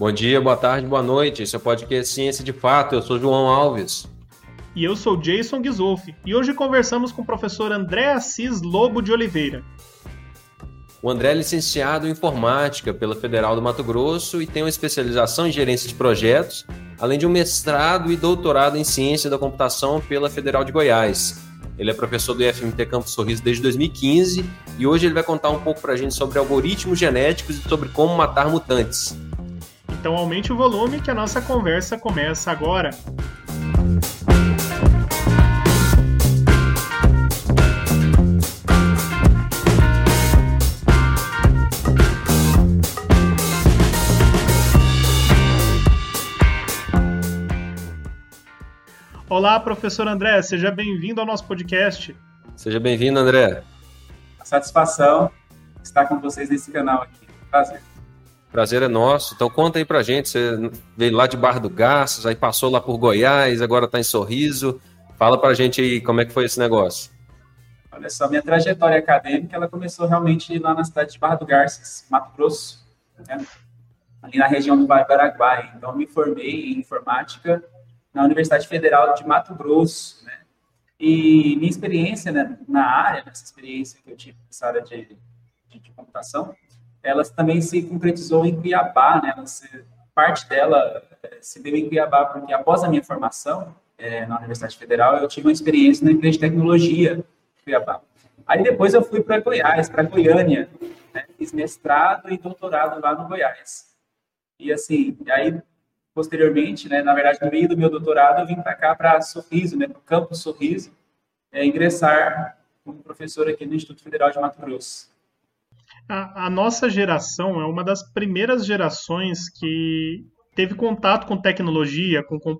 Bom dia, boa tarde, boa noite. Esse é o podcast Ciência de Fato. Eu sou João Alves. E eu sou Jason Gisolfi. E hoje conversamos com o professor André Assis Lobo de Oliveira. O André é licenciado em informática pela Federal do Mato Grosso e tem uma especialização em gerência de projetos, além de um mestrado e doutorado em ciência da computação pela Federal de Goiás. Ele é professor do IFMT Campo Sorriso desde 2015 e hoje ele vai contar um pouco para a gente sobre algoritmos genéticos e sobre como matar mutantes. Então aumente o volume que a nossa conversa começa agora. Olá, professor André, seja bem-vindo ao nosso podcast. Seja bem-vindo, André. A satisfação estar com vocês nesse canal aqui. Prazer. Prazer é nosso. Então conta aí pra gente, você veio lá de Barra do Garças, aí passou lá por Goiás, agora está em Sorriso. Fala pra gente aí como é que foi esse negócio. Olha só, minha trajetória acadêmica, ela começou realmente lá na cidade de Barra do Garças, Mato Grosso, né? ali na região do Vale do Araguaia. Então, me formei em informática na Universidade Federal de Mato Grosso, né? E minha experiência né, na área, nessa experiência que eu tive nessa área de, de, de computação, ela também se concretizou em Cuiabá, né? Parte dela eh, se deu em Cuiabá, porque após a minha formação é, na Universidade Federal, eu tive uma experiência na empresa de tecnologia de Cuiabá. Aí depois eu fui para Goiás, para Goiânia, né? fiz mestrado e doutorado lá no Goiás. E assim, aí posteriormente, né, na verdade, no meio do meu doutorado, eu vim para cá, para Sorriso, né, para o Sorriso, é, ingressar como professor aqui no Instituto Federal de Mato Grosso. A, a, nossa geração é uma das primeiras gerações que teve contato com tecnologia, com, com